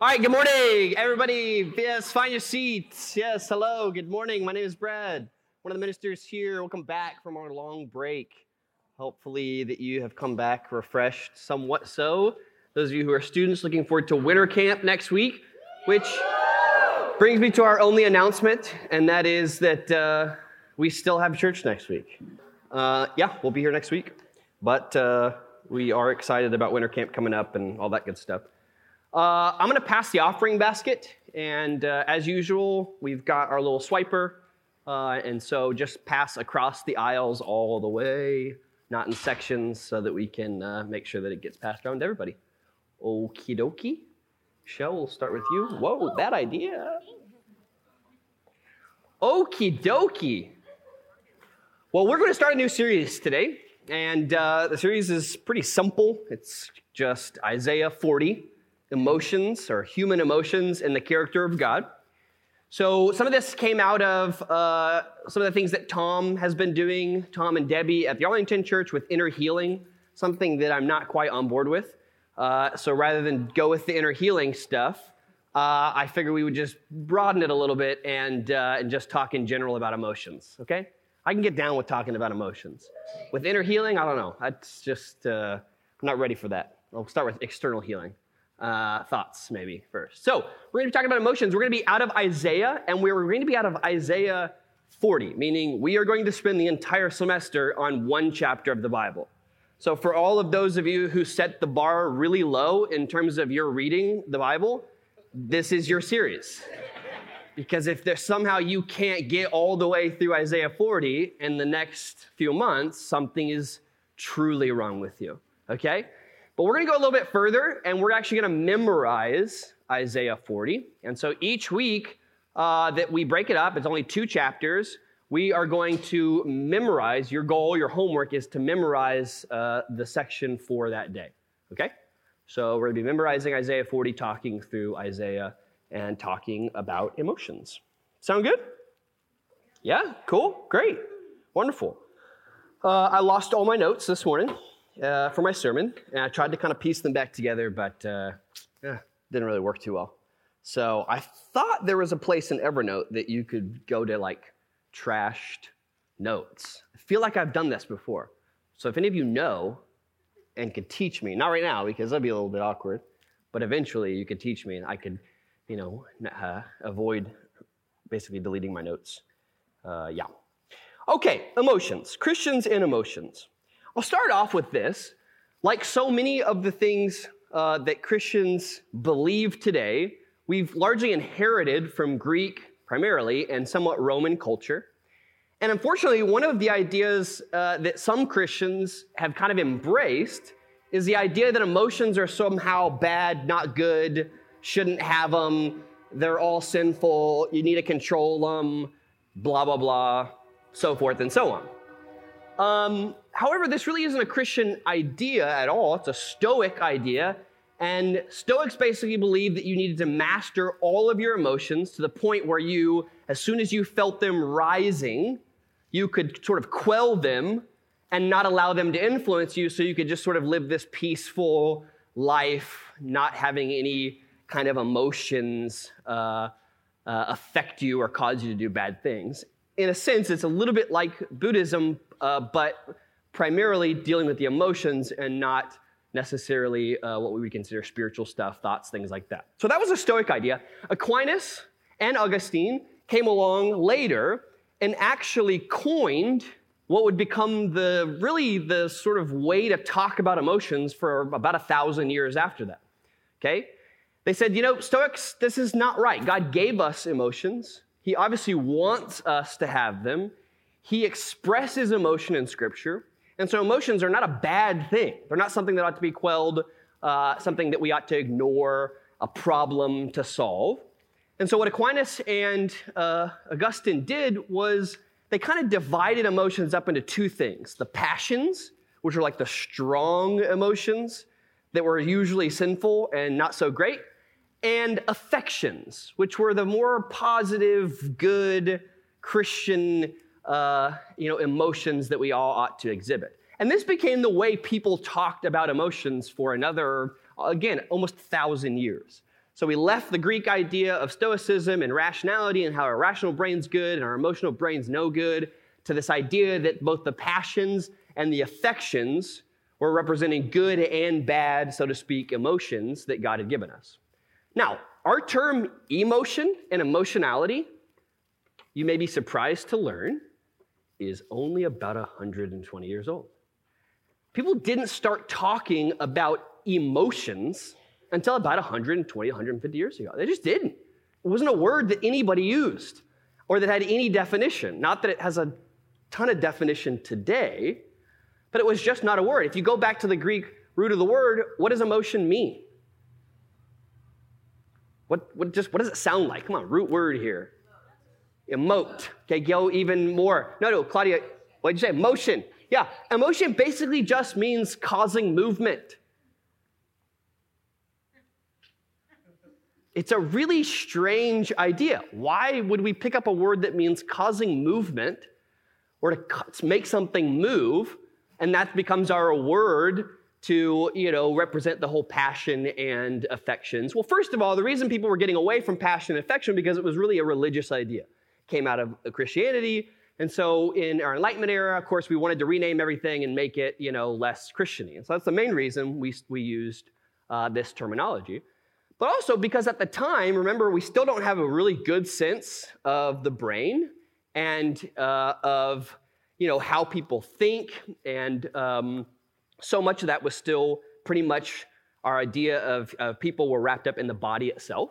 All right, good morning, everybody. Yes, find your seats. Yes, hello, good morning. My name is Brad, one of the ministers here. Welcome back from our long break. Hopefully, that you have come back refreshed somewhat so. Those of you who are students looking forward to winter camp next week, which brings me to our only announcement, and that is that uh, we still have church next week. Uh, yeah, we'll be here next week, but uh, we are excited about winter camp coming up and all that good stuff. Uh, I'm going to pass the offering basket, and uh, as usual, we've got our little swiper, uh, and so just pass across the aisles all the way, not in sections, so that we can uh, make sure that it gets passed around to everybody. Okie dokie. Shell, we'll start with you. Whoa, bad idea. Okie dokie. Well, we're going to start a new series today, and uh, the series is pretty simple. It's just Isaiah 40 emotions or human emotions in the character of God. So, some of this came out of uh, some of the things that Tom has been doing, Tom and Debbie at the Arlington Church with inner healing, something that I'm not quite on board with. Uh, so, rather than go with the inner healing stuff, uh, I figured we would just broaden it a little bit and, uh, and just talk in general about emotions, okay? I can get down with talking about emotions. With inner healing, I don't know. That's just, uh, I'm not ready for that. I'll start with external healing uh, thoughts maybe first. So we're going to be talking about emotions. We're going to be out of Isaiah, and we're going to be out of Isaiah 40, meaning we are going to spend the entire semester on one chapter of the Bible. So for all of those of you who set the bar really low in terms of your reading the Bible, this is your series. Because if there's somehow you can't get all the way through Isaiah 40 in the next few months, something is truly wrong with you. Okay? But we're going to go a little bit further, and we're actually going to memorize Isaiah 40. And so each week uh, that we break it up, it's only two chapters. We are going to memorize. Your goal, your homework is to memorize uh, the section for that day. Okay? So we're going to be memorizing Isaiah 40, talking through Isaiah and talking about emotions. Sound good? Yeah? Cool? Great. Wonderful. Uh, I lost all my notes this morning uh, for my sermon, and I tried to kind of piece them back together, but uh, yeah, didn't really work too well. So I thought there was a place in Evernote that you could go to like trashed notes. I feel like I've done this before. So if any of you know and could teach me, not right now because that'd be a little bit awkward, but eventually you could teach me and I could, you know, uh, avoid basically deleting my notes. Uh, yeah. Okay, emotions. Christians and emotions. I'll start off with this. Like so many of the things uh, that Christians believe today, we've largely inherited from Greek primarily and somewhat Roman culture. And unfortunately, one of the ideas uh, that some Christians have kind of embraced is the idea that emotions are somehow bad, not good, shouldn't have them, they're all sinful, you need to control them, blah, blah, blah, so forth and so on. Um, however, this really isn't a Christian idea at all. It's a Stoic idea. And Stoics basically believe that you needed to master all of your emotions to the point where you, as soon as you felt them rising, you could sort of quell them and not allow them to influence you so you could just sort of live this peaceful life, not having any kind of emotions uh, uh, affect you or cause you to do bad things. In a sense, it's a little bit like Buddhism, uh, but primarily dealing with the emotions and not necessarily uh, what we would consider spiritual stuff, thoughts, things like that. So that was a Stoic idea. Aquinas and Augustine came along later and actually coined what would become the really the sort of way to talk about emotions for about a thousand years after that. Okay? They said, you know, Stoics, this is not right. God gave us emotions. He obviously wants us to have them. He expresses emotion in Scripture. And so emotions are not a bad thing. They're not something that ought to be quelled, uh, something that we ought to ignore, a problem to solve. And so what Aquinas and uh, Augustine did was they kind of divided emotions up into two things the passions, which are like the strong emotions that were usually sinful and not so great, and affections, which were the more positive, good, Christian uh, you know, emotions that we all ought to exhibit. And this became the way people talked about emotions for another, again, almost thousand years. So we left the Greek idea of stoicism and rationality and how our rational brain's good and our emotional brain's no good to this idea that both the passions and the affections were representing good and bad, so to speak, emotions that God had given us. Now, our term emotion and emotionality, you may be surprised to learn, is only about 120 years old. People didn't start talking about emotions until about 120, 150 years ago. They just didn't. It wasn't a word that anybody used or that had any definition. Not that it has a ton of definition today, but it was just not a word. If you go back to the Greek root of the word, what does emotion mean? What, what, just, what does it sound like? Come on, root word here. Emote. Okay, go even more. No, no, Claudia, what did you say? Motion. Yeah, emotion basically just means causing movement. It's a really strange idea. Why would we pick up a word that means causing movement or to make something move, and that becomes our word to you know represent the whole passion and affections well first of all the reason people were getting away from passion and affection because it was really a religious idea came out of christianity. And so in our enlightenment era of course we wanted to rename everything and make it you know less christiany. And so that's the main reason we, we used uh, this terminology. But also because at the time, remember, we still don't have a really good sense of the brain and uh, of you know how people think, and um, so much of that was still pretty much our idea of, of people were wrapped up in the body itself.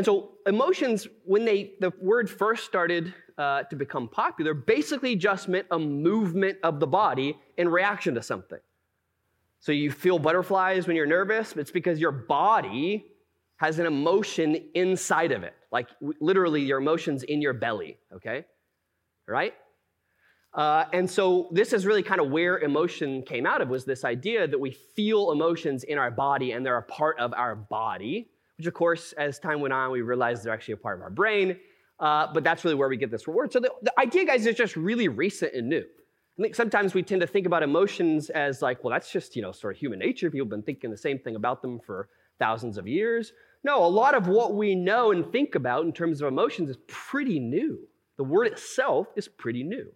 And so emotions, when they the word first started uh, to become popular, basically just meant a movement of the body in reaction to something. So you feel butterflies when you're nervous, it's because your body has an emotion inside of it, like literally your emotions in your belly, okay? Right? Uh, and so this is really kind of where emotion came out of was this idea that we feel emotions in our body and they're a part of our body, which of course, as time went on, we realized they're actually a part of our brain. Uh, but that's really where we get this reward. So the, the idea, guys, is just really recent and new. I think sometimes we tend to think about emotions as like, well, that's just, you know, sort of human nature. People have been thinking the same thing about them for thousands of years. No, a lot of what we know and think about in terms of emotions is pretty new. The word itself is pretty new.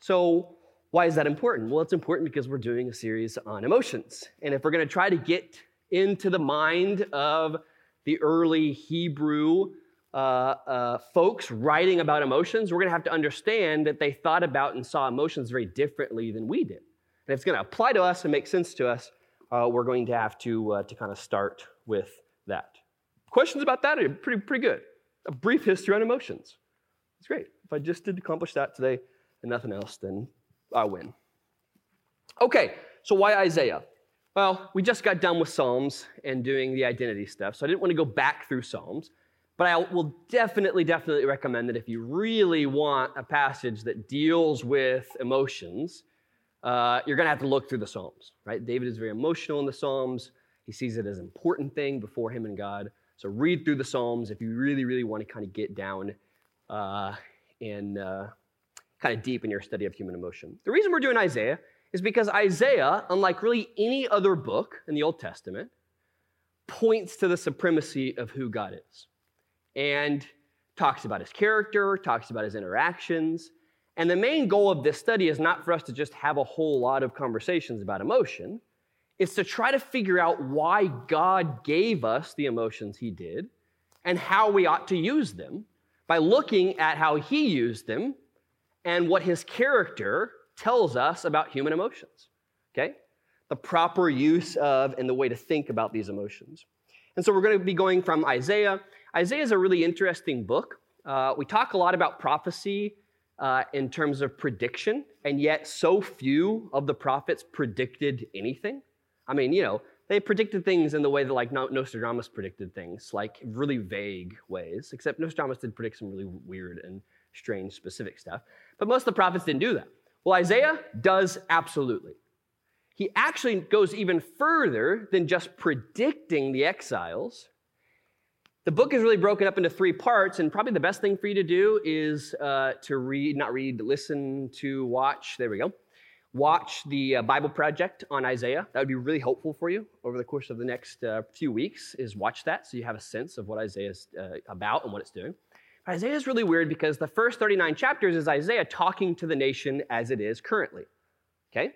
So, why is that important? Well, it's important because we're doing a series on emotions. And if we're going to try to get into the mind of the early Hebrew uh, uh, folks writing about emotions, we're going to have to understand that they thought about and saw emotions very differently than we did. And if it's going to apply to us and make sense to us, uh, we're going to have to, uh, to kind of start with that. Questions about that are pretty, pretty good. A brief history on emotions. It's great. If I just did accomplish that today and nothing else, then I win. Okay, so why Isaiah? Well, we just got done with Psalms and doing the identity stuff, so I didn't want to go back through Psalms. But I will definitely, definitely recommend that if you really want a passage that deals with emotions, uh, you're going to have to look through the Psalms, right? David is very emotional in the Psalms. He sees it as an important thing before him and God. So read through the Psalms if you really, really want to kind of get down uh, and uh, kind of deep in your study of human emotion. The reason we're doing Isaiah is because Isaiah, unlike really any other book in the Old Testament, points to the supremacy of who God is and talks about his character, talks about his interactions. And the main goal of this study is not for us to just have a whole lot of conversations about emotion is to try to figure out why God gave us the emotions He did and how we ought to use them by looking at how He used them and what His character tells us about human emotions. Okay? The proper use of and the way to think about these emotions. And so we're going to be going from Isaiah. Isaiah is a really interesting book. Uh, we talk a lot about prophecy uh, in terms of prediction, and yet so few of the prophets predicted anything. I mean, you know, they predicted things in the way that like Nostradamus predicted things, like really vague ways, except Nostradamus did predict some really weird and strange specific stuff. But most of the prophets didn't do that. Well, Isaiah does absolutely. He actually goes even further than just predicting the exiles. The book is really broken up into three parts, and probably the best thing for you to do is uh, to read, not read, listen to, watch. There we go watch the uh, Bible Project on Isaiah. That would be really helpful for you over the course of the next uh, few weeks. Is watch that so you have a sense of what Isaiah is uh, about and what it's doing. Isaiah is really weird because the first 39 chapters is Isaiah talking to the nation as it is currently. Okay?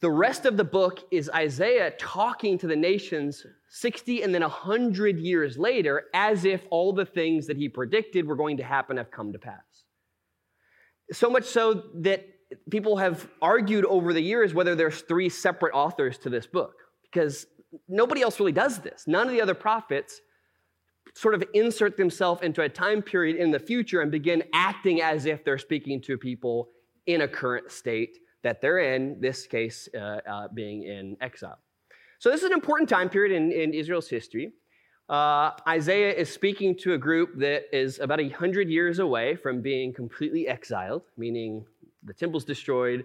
The rest of the book is Isaiah talking to the nations 60 and then 100 years later as if all the things that he predicted were going to happen have come to pass. So much so that people have argued over the years whether there's three separate authors to this book because nobody else really does this. None of the other prophets sort of insert themselves into a time period in the future and begin acting as if they're speaking to people in a current state that they're in, this case uh, uh, being in exile. So, this is an important time period in, in Israel's history. Uh, Isaiah is speaking to a group that is about a hundred years away from being completely exiled, meaning the temple's destroyed,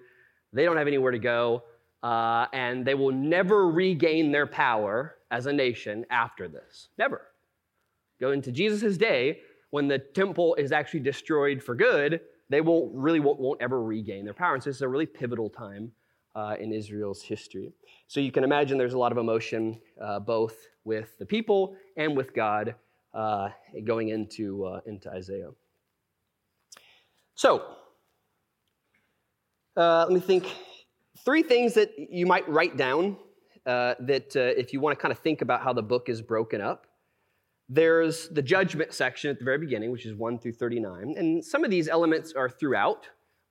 they don't have anywhere to go, uh, and they will never regain their power as a nation after this. Never. Go into Jesus' day, when the temple is actually destroyed for good, they won't really won't, won't ever regain their power. And so this is a really pivotal time uh, in Israel's history. So you can imagine there's a lot of emotion uh, both with the people and with God uh, going into, uh, into Isaiah. So, uh, let me think. Three things that you might write down uh, that if you want to kind of think about how the book is broken up. There's the judgment section at the very beginning, which is 1 through 39. And some of these elements are throughout,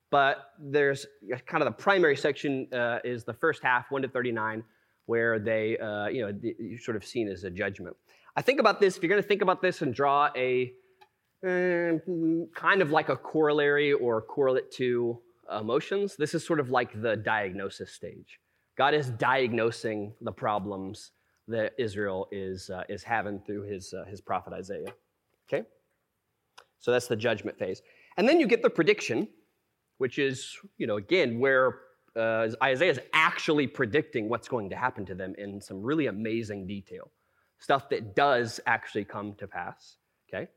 but there's kind of the primary section uh, is the first half, 1 to 39, where they, uh, you know, you're sort of seen as a judgment. I think about this, if you're going to think about this and draw a uh, kind of like a corollary or correlate to emotions, this is sort of like the diagnosis stage. God is diagnosing the problems that Israel is, uh, is having through his, uh, his prophet Isaiah. Okay? So that's the judgment phase. And then you get the prediction, which is, you know, again, where uh, Isaiah is actually predicting what's going to happen to them in some really amazing detail. Stuff that does actually come to pass. Okay?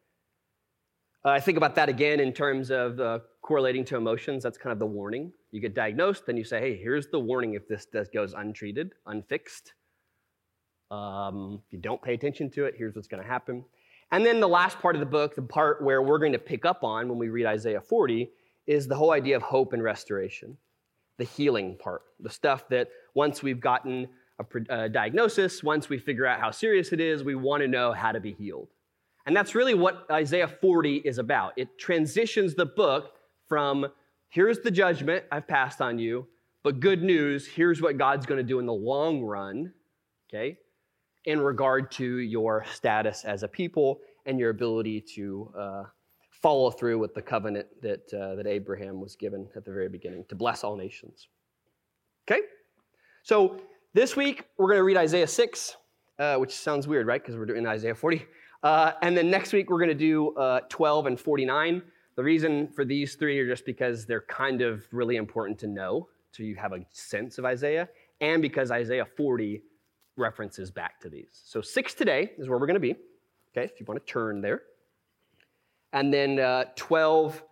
Uh, I think about that again in terms of uh, correlating to emotions. That's kind of the warning. You get diagnosed, then you say, hey, here's the warning if this does, goes untreated, unfixed. Um, if you don't pay attention to it, here's what's going to happen. And then the last part of the book, the part where we're going to pick up on when we read Isaiah 40, is the whole idea of hope and restoration, the healing part, the stuff that once we've gotten a, a diagnosis, once we figure out how serious it is, we want to know how to be healed. And that's really what Isaiah 40 is about. It transitions the book from here's the judgment I've passed on you, but good news, here's what God's going to do in the long run, okay? In regard to your status as a people and your ability to uh, follow through with the covenant that, uh, that Abraham was given at the very beginning to bless all nations. Okay? So this week we're going to read Isaiah 6, uh, which sounds weird, right? Because we're doing Isaiah 40. Uh, and then next week we're going to do uh, 12 and 49. The reason for these three are just because they're kind of really important to know, so you have a sense of Isaiah, and because Isaiah 40 references back to these. So six today is where we're going to be. Okay, if you want to turn there. And then uh, 12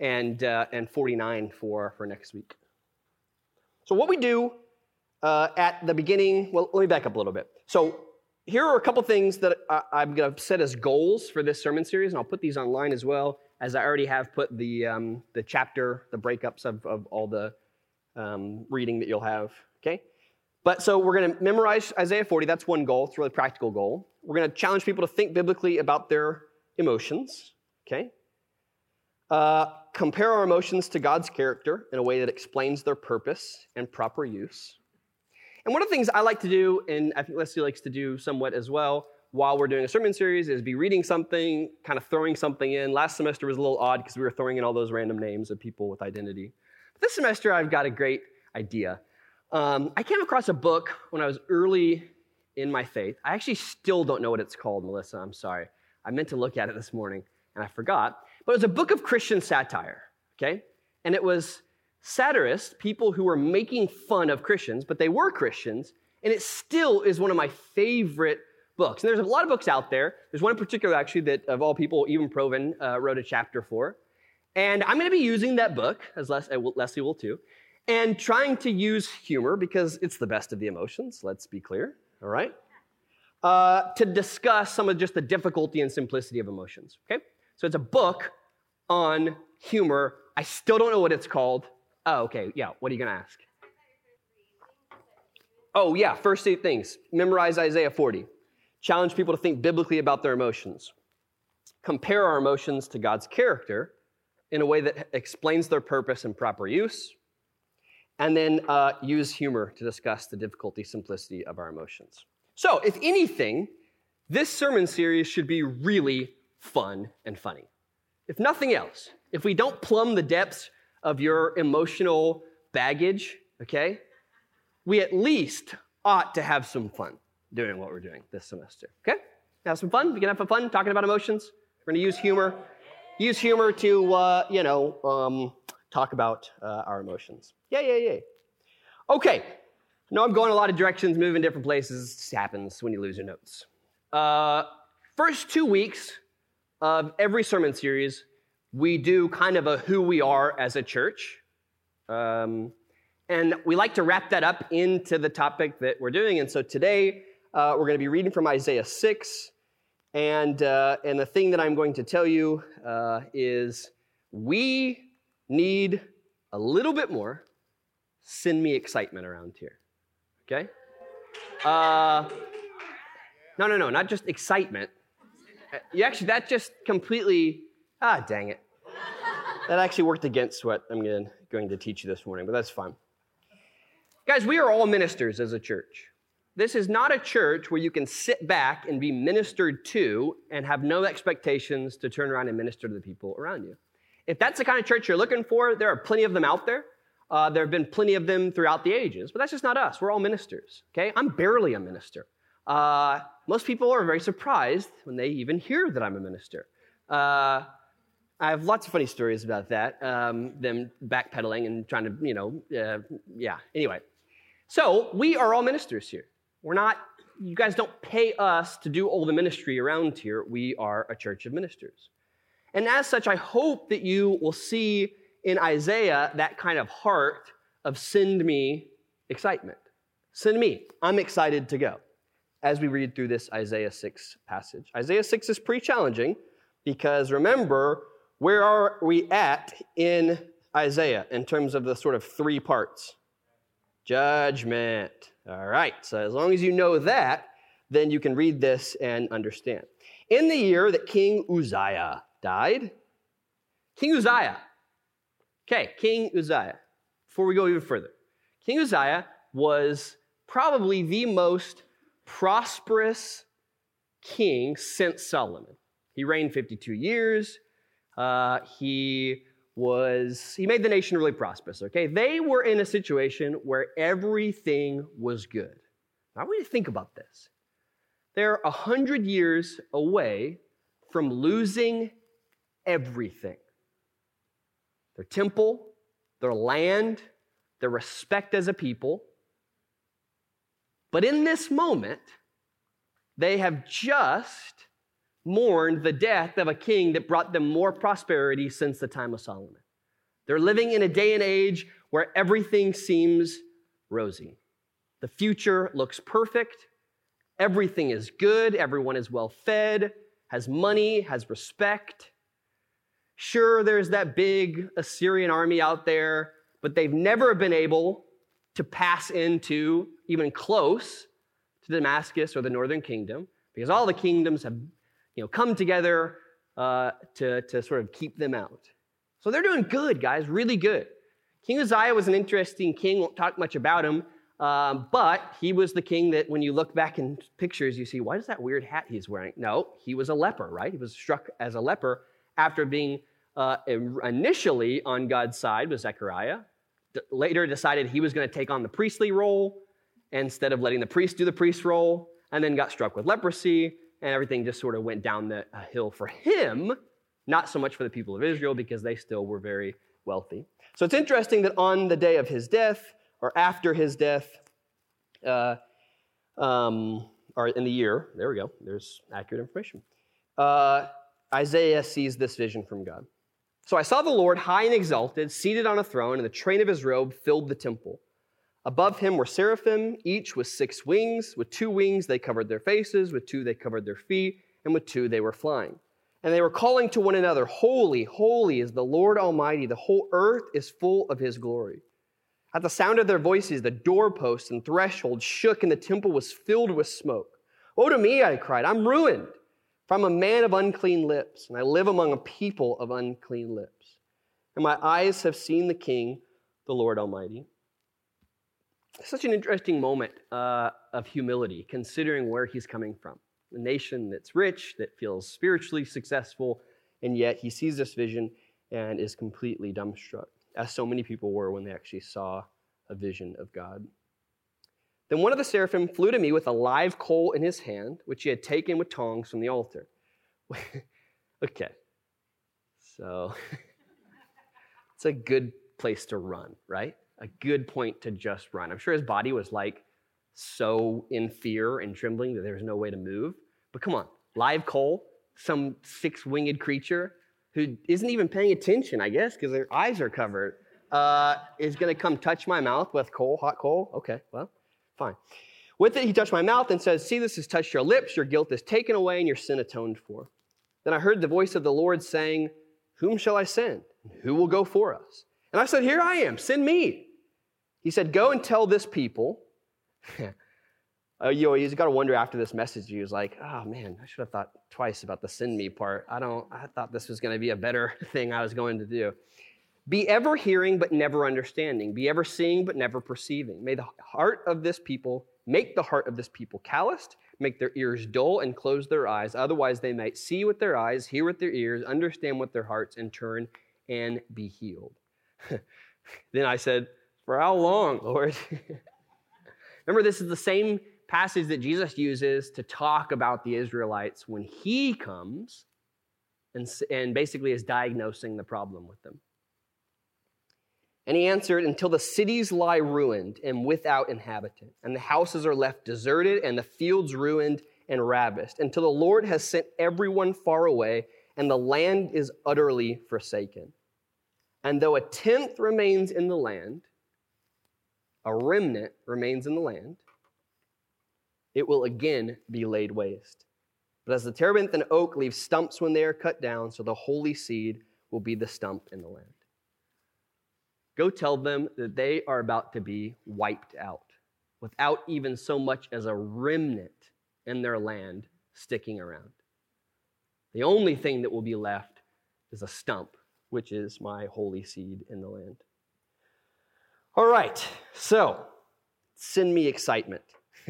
and, uh, and 49 for, for next week. So, what we do uh, at the beginning, well, let me back up a little bit. So, here are a couple things that I, am going to set as goals for this sermon series, and I'll put these online as well, as I already have put the, um, the chapter, the breakups of, of all the um, reading that you'll have. Okay? But so we're going to memorize Isaiah 40. That's one goal. It's a really practical goal. We're going to challenge people to think biblically about their emotions. Okay? Uh, compare our emotions to God's character in a way that explains their purpose and proper use. And one of the things I like to do, and I think Leslie likes to do somewhat as well, while we're doing a sermon series, is be reading something, kind of throwing something in. Last semester was a little odd because we were throwing in all those random names of people with identity. But this semester, I've got a great idea. Um, I came across a book when I was early in my faith. I actually still don't know what it's called, Melissa. I'm sorry. I meant to look at it this morning and I forgot. But it was a book of Christian satire, okay? And it was satirists, people who were making fun of Christians, but they were Christians. And it still is one of my favorite books. And there's a lot of books out there. There's one in particular, actually, that of all people, even Proven uh, wrote a chapter for. And I'm going to be using that book, as Les- uh, Leslie will too. And trying to use humor because it's the best of the emotions, let's be clear, all right? Uh, to discuss some of just the difficulty and simplicity of emotions, okay? So it's a book on humor. I still don't know what it's called. Oh, okay, yeah, what are you gonna ask? Oh, yeah, first eight things. Memorize Isaiah 40. Challenge people to think biblically about their emotions. Compare our emotions to God's character in a way that explains their purpose and proper use. And then uh, use humor to discuss the difficulty, simplicity of our emotions. So, if anything, this sermon series should be really fun and funny. If nothing else, if we don't plumb the depths of your emotional baggage, okay, we at least ought to have some fun doing what we're doing this semester. Okay? Have some fun. We can have some fun talking about emotions. We're going to use humor. Use humor to, uh, you know, um, talk about uh, our emotions. Yeah, yeah, yeah. Okay. No, I'm going a lot of directions, moving different places. This happens when you lose your notes. Uh, first two weeks of every sermon series, we do kind of a who we are as a church. Um, and we like to wrap that up into the topic that we're doing. And so today uh, we're going to be reading from Isaiah 6. And, uh, and the thing that I'm going to tell you uh, is we need a little bit more send me excitement around here. Okay? Uh, no, no, no, not just excitement. Uh, you actually, that just completely, ah, dang it. That actually worked against what I'm going to teach you this morning, but that's fine. Guys, we are all ministers as a church. This is not a church where you can sit back and be ministered to and have no expectations to turn around and minister to the people around you. If that's the kind of church you're looking for, there are plenty of them out there. Uh, there have been plenty of them throughout the ages, but that's just not us. We're all ministers, okay? I'm barely a minister. Uh, most people are very surprised when they even hear that I'm a minister. Uh, I have lots of funny stories about that, um, them backpedaling and trying to, you know, uh, yeah. Anyway, so we are all ministers here. We're not, you guys don't pay us to do all the ministry around here. We are a church of ministers. And as such, I hope that you will see in Isaiah that kind of heart of send me excitement. Send me. I'm excited to go as we read through this Isaiah 6 passage. Isaiah 6 is pretty challenging because remember, where are we at in Isaiah in terms of the sort of three parts? Judgment. All right, so as long as you know that, then you can read this and understand. In the year that King Uzziah died, King Uzziah, okay, King Uzziah, before we go even further, King Uzziah was probably the most prosperous king since Solomon. He reigned 52 years. Uh, he was he made the nation really prosperous okay? They were in a situation where everything was good. Now i want you to think about this. They're a hundred years away from losing everything their temple their land their respect as a people but in this moment they have just mourned the death of a king that brought them more prosperity since the time of Solomon. They're living in a day and age where everything seems rosy. The future looks perfect. Everything is good. Everyone is well fed, has money, has respect. Sure, there's that big Assyrian army out there, but they've never been able to pass into even close to Damascus or the northern kingdom because all the kingdoms have you know, come together uh, to, to sort of keep them out. So they're doing good, guys, really good. King Uzziah was an interesting king, won't talk much about him, um, but he was the king that when you look back in pictures, you see, why is that weird hat he's wearing? No, he was a leper, right? He was struck as a leper after being uh, initially on God's side with Zechariah. D- later decided he was going to take on the priestly role instead of letting the priest do the priest role, and then got struck with leprosy and everything just sort of went down the hill for him, not so much for the people of Israel because they still were very wealthy. So it's interesting that on the day of his death, or after his death, uh, um, or in the year, there we go, there's accurate information. Uh, Isaiah sees this vision from God. So I saw the Lord high and exalted, seated on a throne, and the train of his robe filled the temple. Above him were seraphim, each with six wings. With two wings they covered their faces, with two they covered their feet, and with two they were flying. And they were calling to one another, Holy, holy is the Lord Almighty. The whole earth is full of his glory. At the sound of their voices, the doorposts and threshold shook, and the temple was filled with smoke. Woe to me, I cried, I'm ruined. For I'm a man of unclean lips, and I live among a people of unclean lips. And my eyes have seen the King, the Lord Almighty. Such an interesting moment uh, of humility, considering where he's coming from. A nation that's rich, that feels spiritually successful, and yet he sees this vision and is completely dumbstruck, as so many people were when they actually saw a vision of God. Then one of the seraphim flew to me with a live coal in his hand, which he had taken with tongs from the altar. okay, so it's a good place to run, right? A good point to just run. I'm sure his body was like so in fear and trembling that there was no way to move. But come on, live coal, some six winged creature who isn't even paying attention, I guess, because their eyes are covered, uh, is going to come touch my mouth with coal, hot coal. Okay, well. Fine. With it, he touched my mouth and says, See, this has touched your lips. Your guilt is taken away and your sin atoned for. Then I heard the voice of the Lord saying, Whom shall I send? Who will go for us? And I said, Here I am, send me. He said, Go and tell this people. uh, you know, he's got to wonder after this message, he was like, Oh man, I should have thought twice about the send me part. I don't, I thought this was going to be a better thing I was going to do. Be ever hearing, but never understanding. Be ever seeing, but never perceiving. May the heart of this people make the heart of this people calloused, make their ears dull, and close their eyes. Otherwise, they might see with their eyes, hear with their ears, understand with their hearts, and turn and be healed. then I said, For how long, Lord? Remember, this is the same passage that Jesus uses to talk about the Israelites when he comes and, and basically is diagnosing the problem with them. And he answered, Until the cities lie ruined and without inhabitant, and the houses are left deserted, and the fields ruined and ravished, until the Lord has sent everyone far away, and the land is utterly forsaken. And though a tenth remains in the land, a remnant remains in the land, it will again be laid waste. But as the terebinth and oak leave stumps when they are cut down, so the holy seed will be the stump in the land. Go tell them that they are about to be wiped out without even so much as a remnant in their land sticking around. The only thing that will be left is a stump, which is my holy seed in the land. All right, so send me excitement.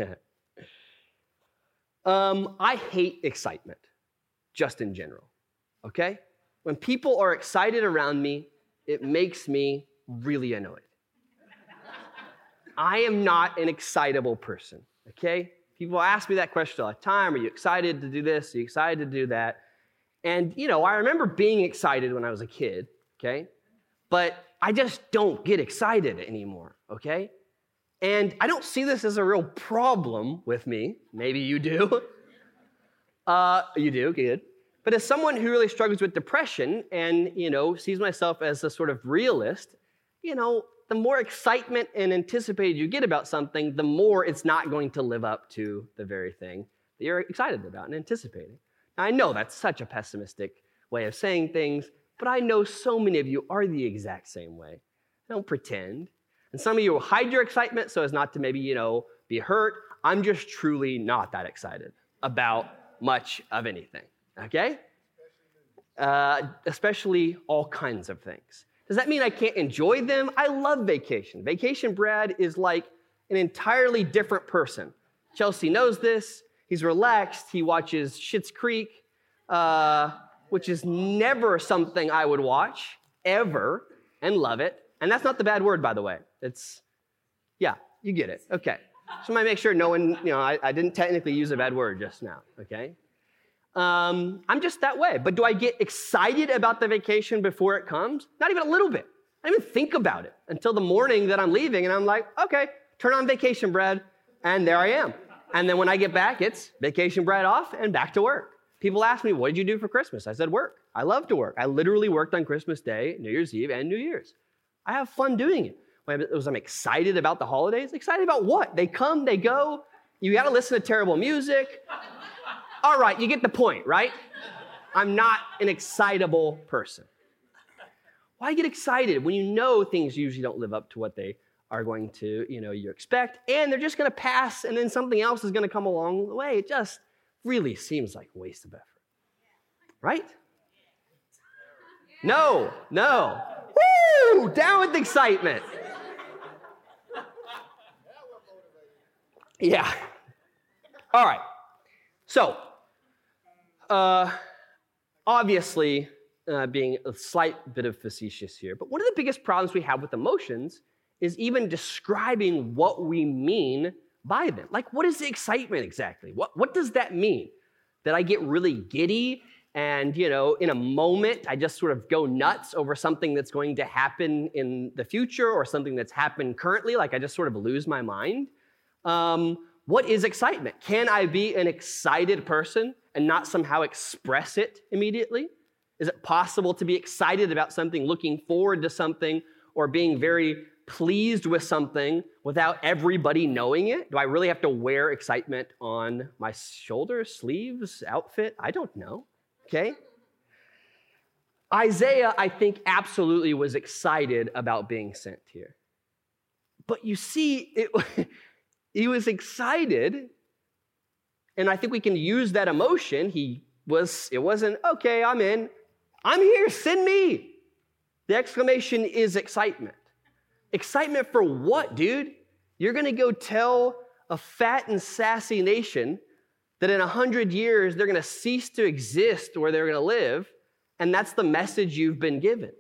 um, I hate excitement, just in general, okay? When people are excited around me, it makes me really annoyed. I am not an excitable person, okay? People ask me that question all the time Are you excited to do this? Are you excited to do that? And, you know, I remember being excited when I was a kid, okay? But I just don't get excited anymore, okay? And I don't see this as a real problem with me. Maybe you do. Uh, you do, good. But as someone who really struggles with depression and, you know, sees myself as a sort of realist, you know, the more excitement and anticipated you get about something, the more it's not going to live up to the very thing that you're excited about and anticipating. Now, I know that's such a pessimistic way of saying things, but I know so many of you are the exact same way. Don't pretend. And some of you will hide your excitement so as not to maybe, you know, be hurt. I'm just truly not that excited about much of anything, okay? Uh, especially all kinds of things. Does that mean I can't enjoy them? I love vacation. Vacation Brad is like an entirely different person. Chelsea knows this. He's relaxed. He watches Schitt's Creek, uh, which is never something I would watch ever and love it. And that's not the bad word, by the way. It's, yeah, you get it. Okay. So I make sure no one, you know, I, I didn't technically use a bad word just now. Okay. Um, I'm just that way. But do I get excited about the vacation before it comes? Not even a little bit. I don't even think about it until the morning that I'm leaving, and I'm like, okay, turn on vacation Brad, and there I am. And then when I get back, it's vacation Brad off and back to work. People ask me, What did you do for Christmas? I said, Work. I love to work. I literally worked on Christmas Day, New Year's Eve, and New Year's. I have fun doing it. Was I'm excited about the holidays? Excited about what? They come, they go. You got to listen to terrible music. All right, you get the point, right? I'm not an excitable person. Why get excited when you know things usually don't live up to what they are going to, you know, you expect, and they're just going to pass, and then something else is going to come along the way? It just really seems like a waste of effort, right? No, no. Woo! Down with excitement. Yeah. All right. So, uh, obviously, uh, being a slight bit of facetious here, but one of the biggest problems we have with emotions is even describing what we mean by them. Like, what is the excitement exactly? What, what does that mean? That I get really giddy and, you know, in a moment, I just sort of go nuts over something that's going to happen in the future or something that's happened currently. Like, I just sort of lose my mind. Um, what is excitement? Can I be an excited person and not somehow express it immediately? Is it possible to be excited about something, looking forward to something, or being very pleased with something without everybody knowing it? Do I really have to wear excitement on my shoulders, sleeves, outfit? I don't know okay? Isaiah, I think, absolutely was excited about being sent here. But you see, it, he was excited, and I think we can use that emotion. He was, it wasn't, okay, I'm in, I'm here, send me. The exclamation is excitement. Excitement for what, dude? You're gonna go tell a fat and sassy nation that in 100 years they're going to cease to exist where they're going to live, and that's the message you've been given.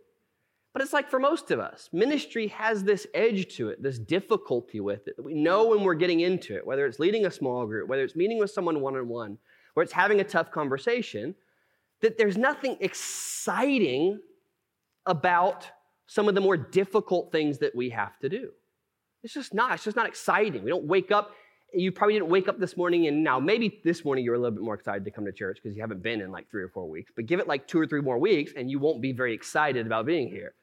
But it's like for most of us, ministry has this edge to it, this difficulty with it that we know when we're getting into it, whether it's leading a small group, whether it's meeting with someone one on one, or it's having a tough conversation, that there's nothing exciting about some of the more difficult things that we have to do. It's just not. It's just not exciting. We don't wake up you probably didn't wake up this morning and now maybe this morning you're a little bit more excited to come to church because you haven't been in like three or four weeks but give it like two or three more weeks and you won't be very excited about being here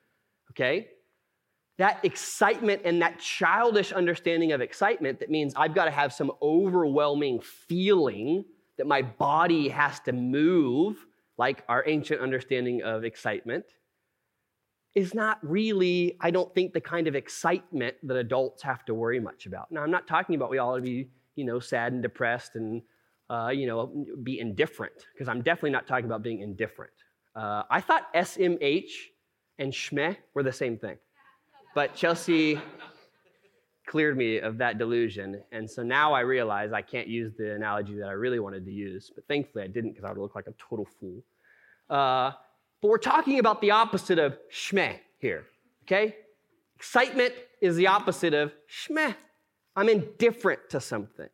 okay that excitement and that childish understanding of excitement that means i've got to have some overwhelming feeling that my body has to move like our ancient understanding of excitement is not really, I don't think, the kind of excitement that adults have to worry much about. Now, I'm not talking about we all to be, you know, sad and depressed and, uh, you know, be indifferent, because I'm definitely not talking about being indifferent. Uh, I thought SMH and Shmeh were the same thing. But Chelsea cleared me of that delusion. And so now I realize I can't use the analogy that I really wanted to use. But thankfully I didn't because I would look like a total fool. Uh, but we're talking about the opposite of shmeh here, okay? Excitement is the opposite of shmeh. I'm indifferent to something.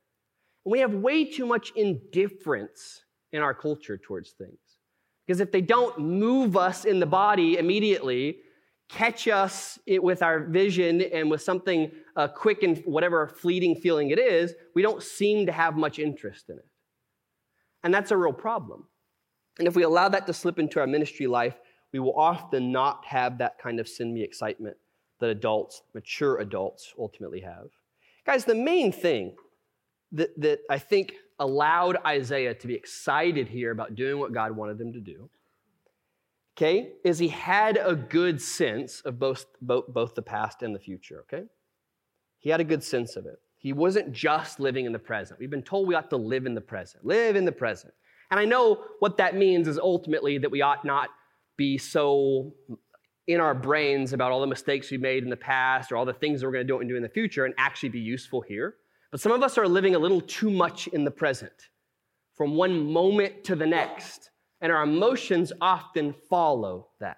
And we have way too much indifference in our culture towards things. Because if they don't move us in the body immediately, catch us with our vision and with something uh, quick and whatever fleeting feeling it is, we don't seem to have much interest in it. And that's a real problem. And if we allow that to slip into our ministry life, we will often not have that kind of send me excitement that adults, mature adults, ultimately have. Guys, the main thing that, that I think allowed Isaiah to be excited here about doing what God wanted him to do, okay, is he had a good sense of both, both, both the past and the future, okay? He had a good sense of it. He wasn't just living in the present. We've been told we ought to live in the present. Live in the present. And I know what that means is ultimately that we ought not be so in our brains about all the mistakes we made in the past or all the things that we're going to do and do in the future and actually be useful here. But some of us are living a little too much in the present from one moment to the next, and our emotions often follow that.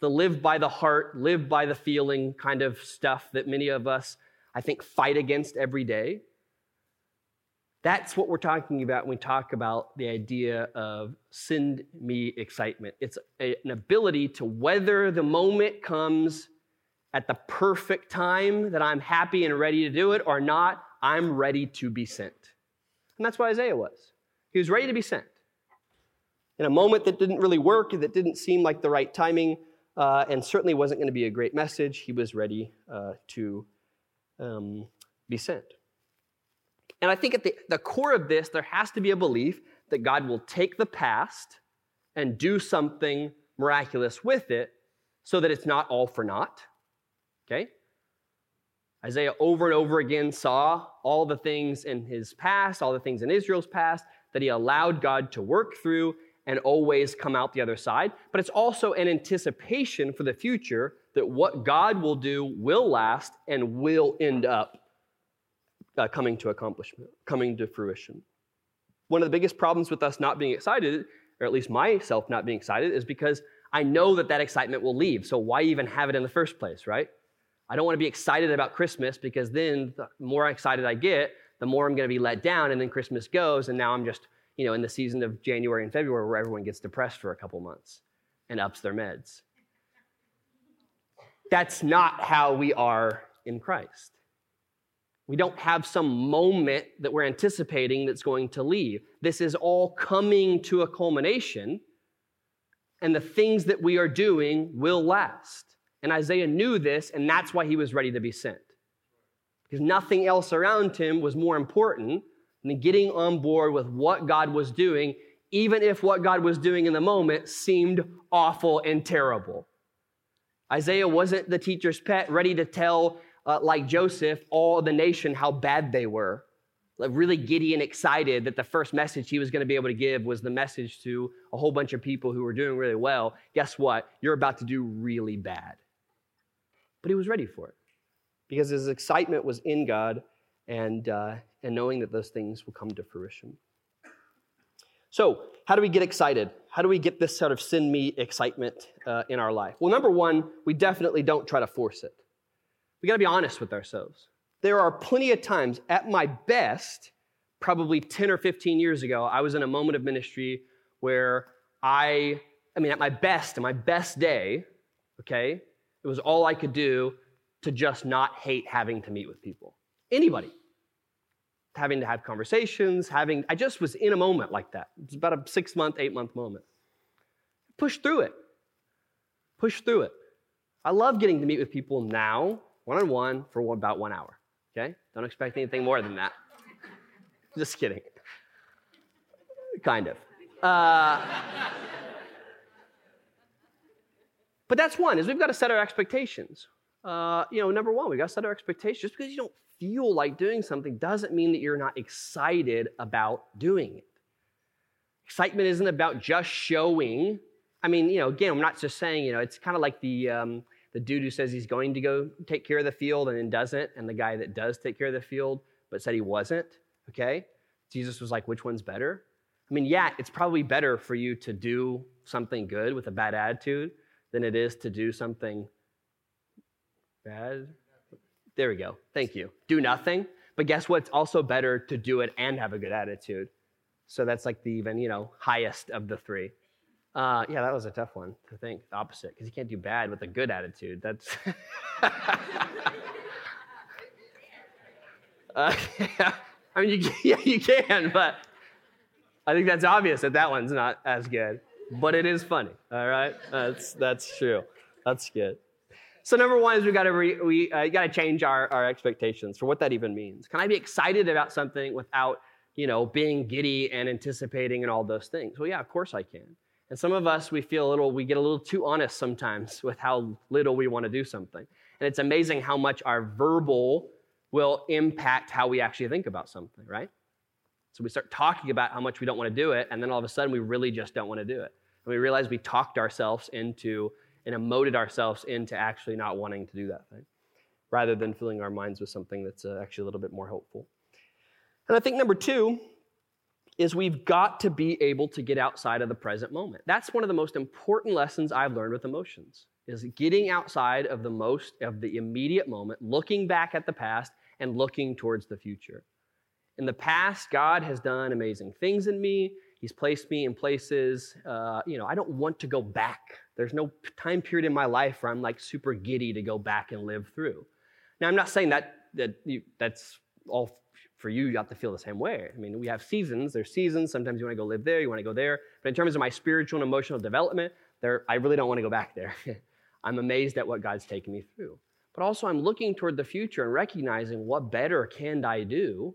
The live by the heart, live by the feeling kind of stuff that many of us, I think, fight against every day. That's what we're talking about when we talk about the idea of send me excitement. It's an ability to weather the moment comes at the perfect time that I'm happy and ready to do it or not, I'm ready to be sent. And that's what Isaiah was. He was ready to be sent. in a moment that didn't really work, that didn't seem like the right timing, uh, and certainly wasn't going to be a great message, he was ready uh, to um, be sent. And I think at the, the core of this, there has to be a belief that God will take the past and do something miraculous with it so that it's not all for naught. Okay? Isaiah over and over again saw all the things in his past, all the things in Israel's past that he allowed God to work through and always come out the other side. But it's also an anticipation for the future that what God will do will last and will end up uh, coming to accomplishment, coming to fruition. One of the biggest problems with us not being excited, or at least myself not being excited, is because I know that that excitement will leave. So why even have it in the first place, right? I don't want to be excited about Christmas because then the more excited I get, the more I'm going to be let down, and then Christmas goes, and now I'm just, you know, in the season of January and February where everyone gets depressed for a couple months and ups their meds. That's not how we are in Christ. We don't have some moment that we're anticipating that's going to leave. This is all coming to a culmination, and the things that we are doing will last. And Isaiah knew this, and that's why he was ready to be sent. Because nothing else around him was more important than getting on board with what God was doing, even if what God was doing in the moment seemed awful and terrible. Isaiah wasn't the teacher's pet, ready to tell, uh, like Joseph, all the nation how bad they were. Like really giddy and excited that the first message he was going to be able to give was the message to a whole bunch of people who were doing really well. Guess what? You're about to do really bad. But he was ready for it because his excitement was in God and, uh, and knowing that those things will come to fruition. So, how do we get excited? How do we get this sort of send me excitement uh, in our life? Well, number one, we definitely don't try to force it. We got to be honest with ourselves. There are plenty of times at my best, probably 10 or 15 years ago, I was in a moment of ministry where I, I mean, at my best, at my best day, okay, it was all I could do to just not hate having to meet with people. Anybody. Having to have conversations, having, I just was in a moment like that. It was about a six month, eight month moment. Push through it. Push through it. I love getting to meet with people now, one on one, for about one hour. Okay? Don't expect anything more than that. just kidding. Kind of. Uh, But that's one, is we've got to set our expectations. Uh, you know, number one, we've got to set our expectations. Just because you don't feel like doing something doesn't mean that you're not excited about doing it. Excitement isn't about just showing. I mean, you know, again, I'm not just saying, you know, it's kind of like the, um, the dude who says he's going to go take care of the field and then doesn't, and the guy that does take care of the field but said he wasn't, okay? Jesus was like, which one's better? I mean, yeah, it's probably better for you to do something good with a bad attitude than it is to do something bad. There we go. Thank you. Do nothing. But guess what? It's also better to do it and have a good attitude. So that's like the even, you know, highest of the three. Uh, yeah, that was a tough one to think. The opposite, because you can't do bad with a good attitude. That's. uh, yeah. I mean, you, yeah, you can, but I think that's obvious that that one's not as good but it is funny. All right, that's that's true. That's good. So number one is we got to we uh, got to change our, our expectations for what that even means. Can I be excited about something without you know being giddy and anticipating and all those things? Well, yeah, of course I can. And some of us we feel a little we get a little too honest sometimes with how little we want to do something. And it's amazing how much our verbal will impact how we actually think about something, right? So we start talking about how much we don't want to do it, and then all of a sudden we really just don't want to do it. And we realize we talked ourselves into and emoted ourselves into actually not wanting to do that thing, rather than filling our minds with something that's uh, actually a little bit more helpful. And I think number two is we've got to be able to get outside of the present moment. That's one of the most important lessons I've learned with emotions is getting outside of the most of the immediate moment, looking back at the past and looking towards the future. In the past, God has done amazing things in me. He's placed me in places, uh, you know, I don't want to go back. There's no time period in my life where I'm like super giddy to go back and live through. Now, I'm not saying that, that you, that's all for you, you have to feel the same way. I mean, we have seasons. There's seasons. Sometimes you want to go live there, you want to go there. But in terms of my spiritual and emotional development, there, I really don't want to go back there. I'm amazed at what God's taken me through. But also, I'm looking toward the future and recognizing what better can I do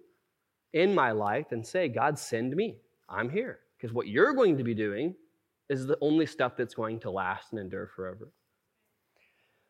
in my life than say, God, send me. I'm here. Because what you're going to be doing is the only stuff that's going to last and endure forever.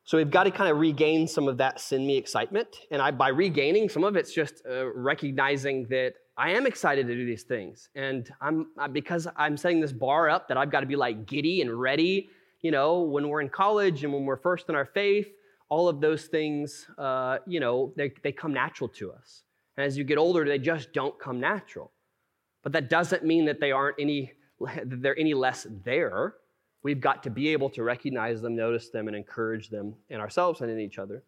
So we've got to kind of regain some of that send me excitement. And I, by regaining, some of it's just uh, recognizing that I am excited to do these things. And I'm because I'm setting this bar up that I've got to be like giddy and ready. You know, when we're in college and when we're first in our faith, all of those things, uh, you know, they, they come natural to us. And as you get older, they just don't come natural. But that doesn't mean that they aren't any, that they're any less there. We've got to be able to recognize them, notice them, and encourage them in ourselves and in each other.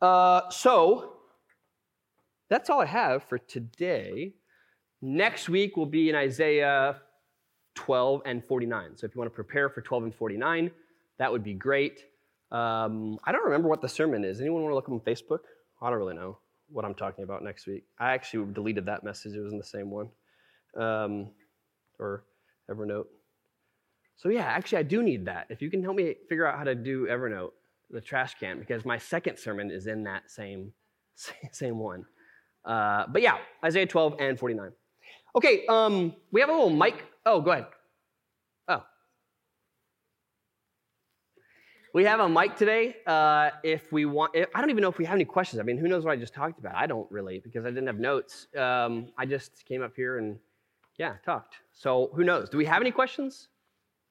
Uh, so, that's all I have for today. Next week will be in Isaiah 12 and 49. So, if you want to prepare for 12 and 49, that would be great. Um, I don't remember what the sermon is. Anyone want to look up on Facebook? I don't really know what I'm talking about next week. I actually deleted that message. It was in the same one. Um, or Evernote. So yeah, actually, I do need that. If you can help me figure out how to do Evernote, the trash can, because my second sermon is in that same same one. Uh, but yeah, Isaiah 12 and 49. Okay, um, we have a little mic. Oh, go ahead. Oh. We have a mic today. Uh, if we want, I don't even know if we have any questions. I mean, who knows what I just talked about? I don't really because I didn't have notes. Um, I just came up here and, yeah, talked. So who knows? Do we have any questions?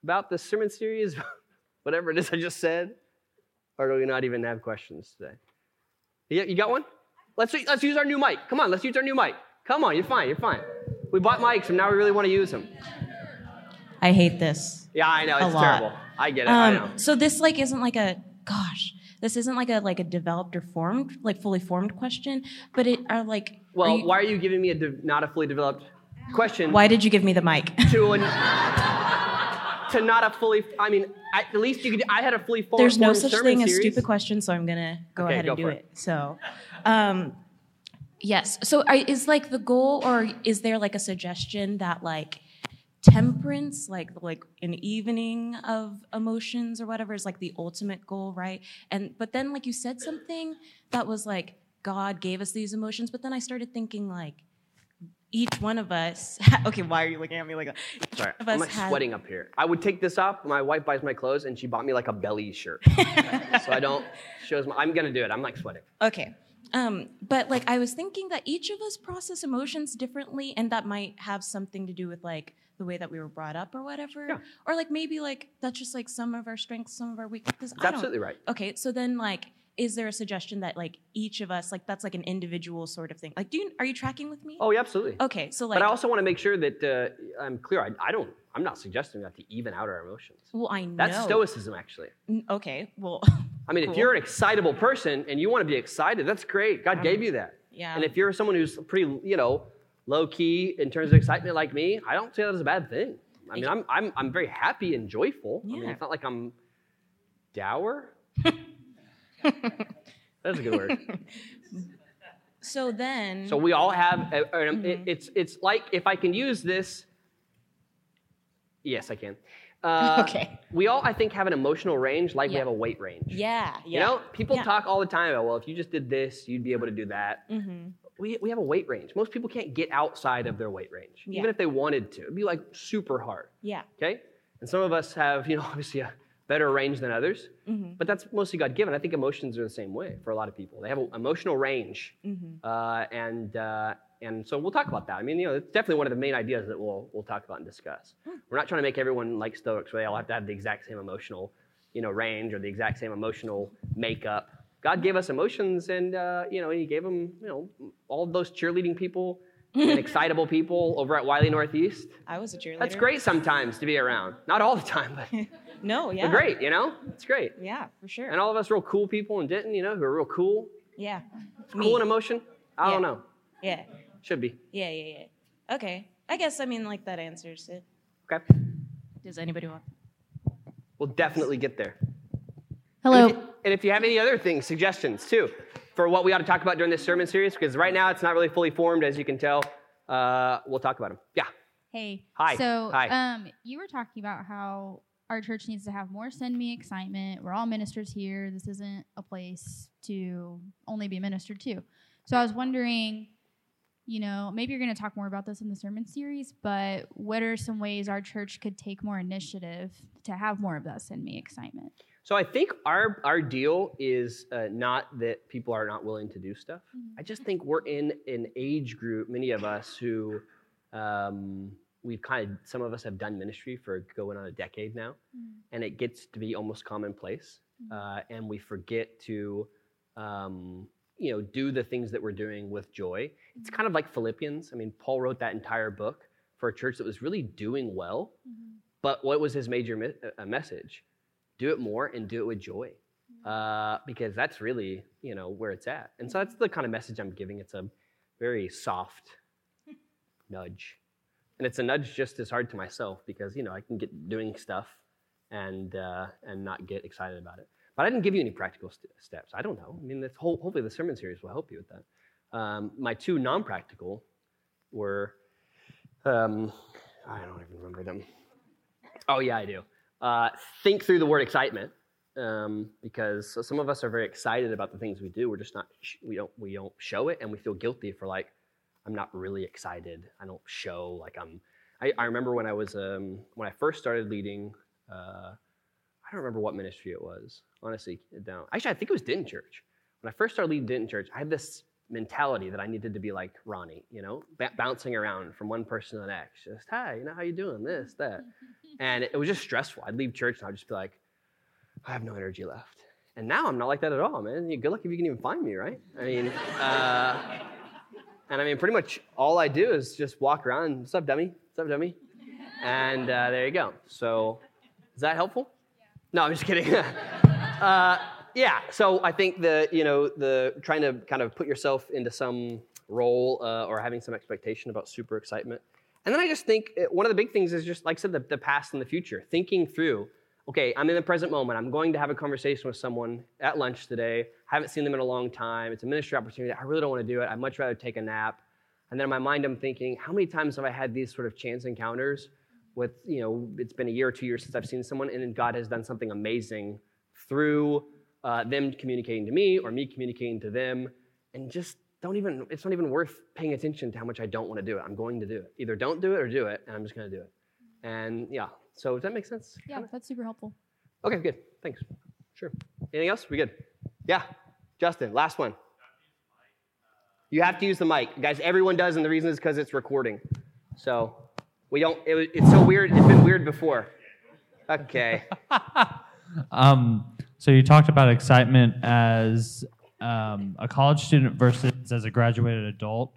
about the sermon series, whatever it is I just said? Or do we not even have questions today? You got one? Let's, let's use our new mic. Come on, let's use our new mic. Come on, you're fine, you're fine. We bought mics and now we really want to use them. I hate this. Yeah, I know, it's terrible. I get it, um, I know. So this like isn't like a, gosh, this isn't like a like a developed or formed, like fully formed question, but it are like. Well, are you, why are you giving me a de- not a fully developed question? Why did you give me the mic? To an, to not a fully. I mean, at least you could. I had a fully formed. There's no such thing series. as stupid questions, so I'm gonna go okay, ahead go and do it. it. So, um, yes. So, is like the goal, or is there like a suggestion that like temperance, like like an evening of emotions or whatever, is like the ultimate goal, right? And but then like you said something that was like God gave us these emotions, but then I started thinking like each one of us okay why are you looking at me like that? Each sorry i'm like had, sweating up here. I would take this off my wife buys my clothes and she bought me like a belly shirt. So i don't shows my i'm gonna do it. I'm like sweating. Okay um, but like i was thinking that each of us process emotions differently and that might have something to do with like the way that we were brought up or whatever. Yeah. or like maybe like that's just like some of our strengths some of our weaknesses. That's absolutely right. Okay so then like is there a suggestion that like each of us like that's like an individual sort of thing? Like do you are you tracking with me? Oh yeah absolutely. Okay so like but i also want to make sure that uh, i'm clear. I, I, don't i'm not suggesting that to even out our emotions. Well i know. that's stoicism actually. Okay well i mean cool. if you're an excitable person and you want to be excited that's great. God um, gave you that. yeah. And if you're someone who's pretty you know low key in terms of excitement like me i don't say that as a bad thing i mean i'm i'm, I'm very happy and joyful yeah. i mean it's not like i'm dour That's a good word. so then. So we all have. A, a, mm-hmm. it, it's it's like if I can use this. Yes, I can. Uh, okay. We all, I think, have an emotional range like yeah. we have a weight range. Yeah. yeah. You know, people yeah. talk all the time about, well, if you just did this, you'd be able to do that. Mm-hmm. We, we have a weight range. Most people can't get outside of their weight range, yeah. even if they wanted to. It'd be like super hard. Yeah. Okay? And some of us have, you know, obviously a better range than others. Mm-hmm. But that's mostly God given. I think emotions are the same way for a lot of people. They have an emotional range, mm-hmm. uh, and uh, and so we'll talk about that. I mean, you know, it's definitely one of the main ideas that we'll we'll talk about and discuss. We're not trying to make everyone like Stoics, where they all have to have the exact same emotional, you know, range or the exact same emotional makeup. God gave us emotions, and uh, you know, He gave them, you know, all those cheerleading people and excitable people over at Wiley Northeast. I was a cheerleader. That's great sometimes to be around. Not all the time, but no, yeah, they're great. You know, it's great. Yeah, for sure. And all of us real cool people in Denton, you know, who are real cool. Yeah. Cool in emotion. I yeah. don't know. Yeah. Should be. Yeah, yeah, yeah. Okay. I guess I mean like that answers it. Okay. Does anybody want? We'll definitely get there. Hello. And if, you, and if you have any other things, suggestions too, for what we ought to talk about during this sermon series because right now it's not really fully formed, as you can tell. Uh, we'll talk about them. Yeah. Hey. Hi. So, Hi. um, you were talking about how our church needs to have more send me excitement. We're all ministers here. This isn't a place to only be ministered to. So, I was wondering, you know, maybe you're going to talk more about this in the sermon series, but what are some ways our church could take more initiative to have more of that send me excitement? So I think our our deal is uh, not that people are not willing to do stuff. I just think we're in an age group, many of us who um, we've kind of some of us have done ministry for going on a decade now, and it gets to be almost commonplace, uh, and we forget to. Um, you know, do the things that we're doing with joy. It's kind of like Philippians. I mean, Paul wrote that entire book for a church that was really doing well, but what was his major me- uh, message? Do it more and do it with joy uh, because that's really you know where it's at. And so that's the kind of message i'm giving. It's a very soft nudge. And it's a nudge just as hard to myself because you know i can get doing stuff and uh, and not get excited about it. But i didn't give you any practical st- steps. I don't know. I mean that's whole, hopefully the sermon series will help you with that. Um, my two non-practical were um, i don't even remember them. Oh yeah i do uh, think through the word excitement um, because so some of us are very excited about the things we do. We're just not we don't we don't show it, and we feel guilty for like I'm not really excited. I don't show like I'm. I, I remember when I was um, when I first started leading. Uh, I don't remember what ministry it was. Honestly, I don't. Actually, I think it was Denton Church. When I first started leading Denton Church, I had this mentality that I needed to be like Ronnie, you know, b- bouncing around from one person to the next. Just, hi, you know, how you doing? This, that. And it was just stressful. I'd leave church and I'd just be like, I have no energy left. And now I'm not like that at all, man. Good luck if you can even find me, right? I mean, uh, and I mean, pretty much all I do is just walk around. What's up, dummy? What's up, dummy? And uh, there you go. So, is that helpful? No, I'm just kidding. uh, yeah. So I think the you know the trying to kind of put yourself into some role uh, or having some expectation about super excitement. And then I just think uh, one of the big things is just like I said, the, the past and the future. Thinking through. Okay, I'm in the present moment. I'm going to have a conversation with someone at lunch today. I haven't seen them in a long time. It's a ministry opportunity. I really don't want to do it. I'd much rather take a nap. And then in my mind, I'm thinking, how many times have I had these sort of chance encounters with, you know, it's been a year or two years since I've seen someone, and God has done something amazing through uh, them communicating to me or me communicating to them, and just don't even, it's not even worth paying attention to how much I don't want to do it. I'm going to do it. Either don't do it or do it, and I'm just going to do it. And yeah, so does that make sense? Yeah, that's super helpful. Okay, good. Thanks. Sure. Anything else? We good? Yeah. Justin, last one. You have to use the mic. Guys, everyone does, and the reason is because it's recording. So we don't, it, it's so weird. It's been weird before. Okay. Um, so you talked about excitement as um, a college student versus as a graduated adult,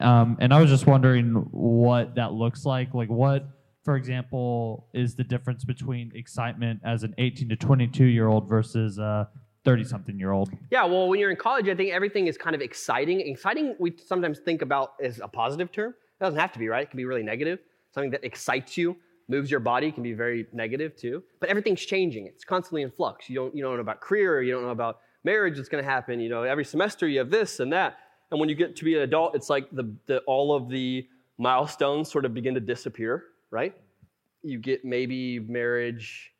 um, and I was just wondering what that looks like. Like, what, for example, is the difference between excitement as an 18 to 22 year old versus a 30 something year old? Yeah, well, when you're in college, I think everything is kind of exciting. Exciting, we sometimes think about as a positive term. It doesn't have to be, right? It can be really negative. Something that excites you, moves your body, can be very negative too. But everything's changing. It's constantly in flux. You don't, you don't know about career, you don't know about marriage that's going to happen. You know, every semester you have this and that. And when you get to be an adult, it's like the, the all of the milestones sort of begin to disappear, right? You get maybe marriage,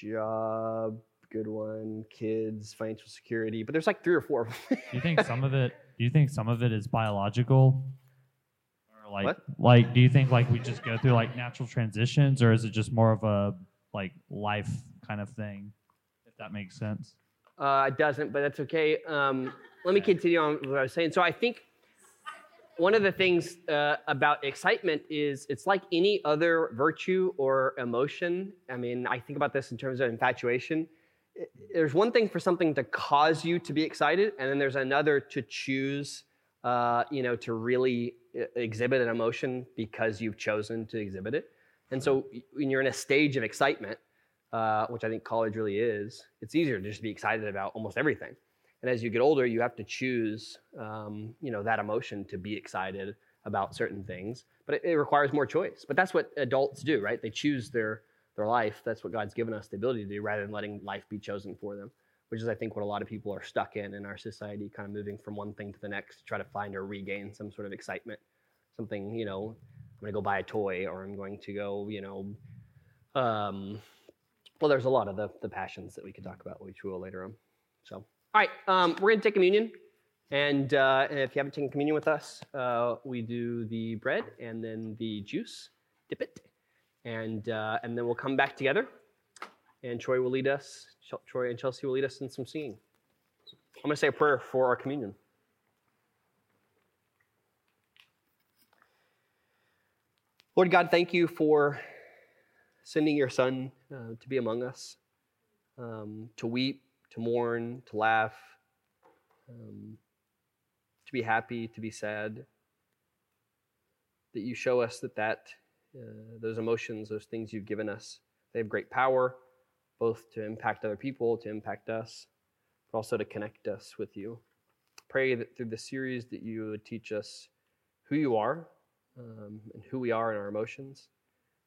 job, good one, kids, financial security, but there's like three or four. Do you think some of it? Do you think some of it is biological? Like, What? like, do you think like we just go through like natural transitions, or is it just more of a like life kind of thing? If that makes sense. Uh, it doesn't, but that's okay. Um, let me continue on with what I was saying. So I think one of the things uh, about excitement is it's like any other virtue or emotion. I mean, I think about this in terms of infatuation. There's one thing for something to cause you to be excited, and then there's another to choose, uh, you know, to really exhibit an emotion because you've chosen to exhibit it. And so when you're in a stage of excitement, uh, which I think college really is, it's easier to just be excited about almost everything. And as you get older, you have to choose, um, you know, that emotion to be excited about certain things. But it, it requires more choice. But that's what adults do, right? They choose their their life. That's what God's given us the ability to do, rather than letting life be chosen for them. Which is, I think, what a lot of people are stuck in in our society, kind of moving from one thing to the next to try to find or regain some sort of excitement. Something, you know, I'm to go buy a toy or I'm going to go, you know, um, well, there's a lot of the, the passions that we could talk about, which we will later on. So, all right, um, we're to take communion. And uh, if you haven't taken communion with us, uh, we do the bread and then the juice, dip it, and, uh, and then we'll come back together. And Troy will lead us, Troy and Chelsea will lead us in some singing. I'm going to say a prayer for our communion. Lord God, thank you for sending your Son uh, to be among us, um, to weep, to mourn, to laugh, um, to be happy, to be sad. That you show us that, that uh, those emotions, those things you've given us, they have great power, both to impact other people, to impact us, but also to connect us with you. Pray that through the series that you would teach us who you are um, and who we are in our emotions,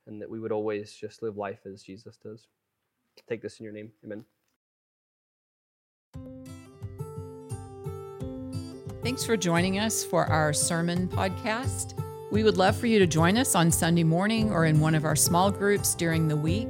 and that we would always just live life as Jesus does. Take this in your name. Amen. Thanks for joining us for our sermon podcast. We would love for you to join us on Sunday morning or in one of our small groups during the week.